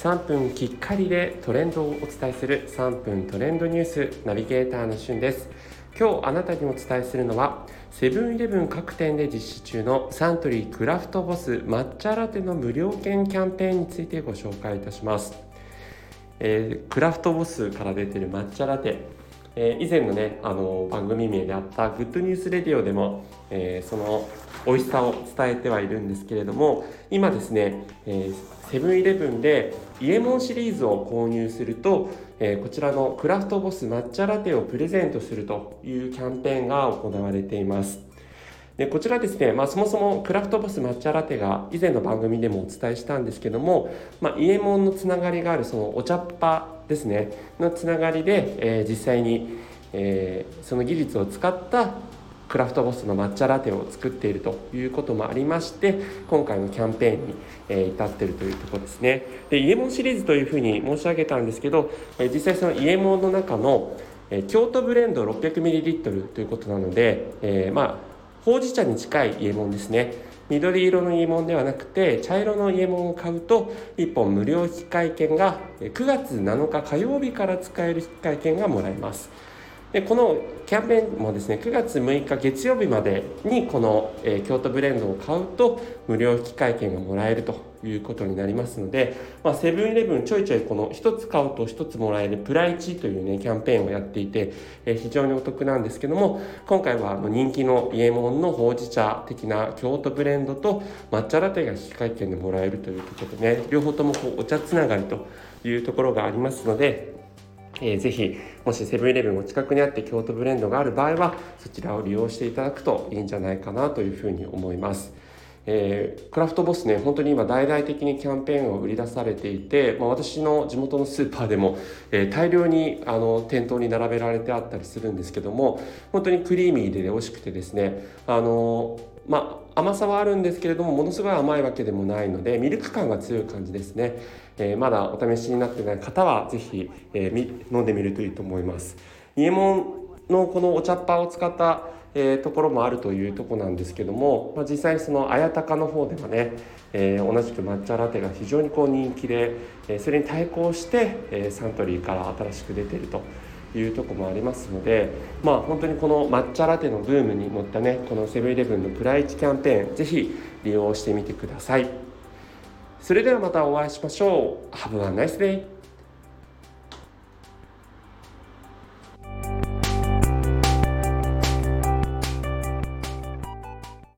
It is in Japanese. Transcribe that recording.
3分きっかりでトレンドをお伝えする3分トレンドニュースナビゲーターのしゅんです。今日あなたにお伝えするのはセブンイレブン各店で実施中のサントリークラフトボス抹茶ラテの無料券キャンペーンについてご紹介いたします、えー、クラフトボスから出てる抹茶ラテえー、以前のねあの番組名であった「グッドニュースレディオ」でも、えー、その美味しさを伝えてはいるんですけれども今ですね、えセブンイレブンでイエモンシリーズを購入すると、え、こちらのクラフトボス抹茶ラテをプレゼントするというキャンペーンが行われています。でこちらですね、まあ、そもそもクラフトボス抹茶ラテが以前の番組でもお伝えしたんですけども、まあ、イエモンのつながりがあるそのお茶っ葉ですねのつながりで、えー、実際に、えー、その技術を使ったクラフトボスの抹茶ラテを作っているということもありまして今回のキャンペーンに、え至っているというとこですね。でイエモンシリーズというふうに申し上げたんですけど、え実際そのイエモンの中の、え京都ブレンド 600ml ということなので、えー、まあほうじ茶に近い家紋ですね。緑色の家紋ではなくて茶色の家紋を買うと1本無料引換券が9月7日火曜日から使える引換券がもらえます。でこのキャンペーンもですね9月6日月曜日までにこの、えー、京都ブレンドを買うと無料引換券がもらえるということになりますので、まあ、セブンイレブンちょいちょいこの1つ買うと1つもらえるプライチというねキャンペーンをやっていて、えー、非常にお得なんですけども今回は人気のイエモンのほうじ茶的な京都ブレンドと抹茶ラテが引換券でもらえるということでね両方ともこうお茶つながりというところがありますのでえー、ぜひもしセブンイレブンお近くにあって京都ブレンドがある場合はそちらを利用していただくといいんじゃないかなというふうに思います。えー、クラフトボスね本当に今大々的にキャンペーンを売り出されていて、まあ、私の地元のスーパーでも、えー、大量にあの店頭に並べられてあったりするんですけども本当にクリーミーで、美味しくてですねあのまあ、甘さはあるんですけれどもものすごい甘いわけでもないのでミルク感が強い感じですね、えー、まだお試しになってない方は是非、えー、飲んでみるといいと思います。イエモンのこのお茶っ葉を使ったえー、ところもあるというとこなんですけども、まあ、実際その綾鷹の方ではね、えー、同じく抹茶ラテが非常にこう人気で、えー、それに対抗して、え、サントリーから新しく出てると。いうとこもありますのでまあ本当にこの抹茶ラテのブームに乗ったねこのセブンイレブンのプライチキャンペーンぜひ利用してみてくださいそれではまたお会いしましょう Have a nice day!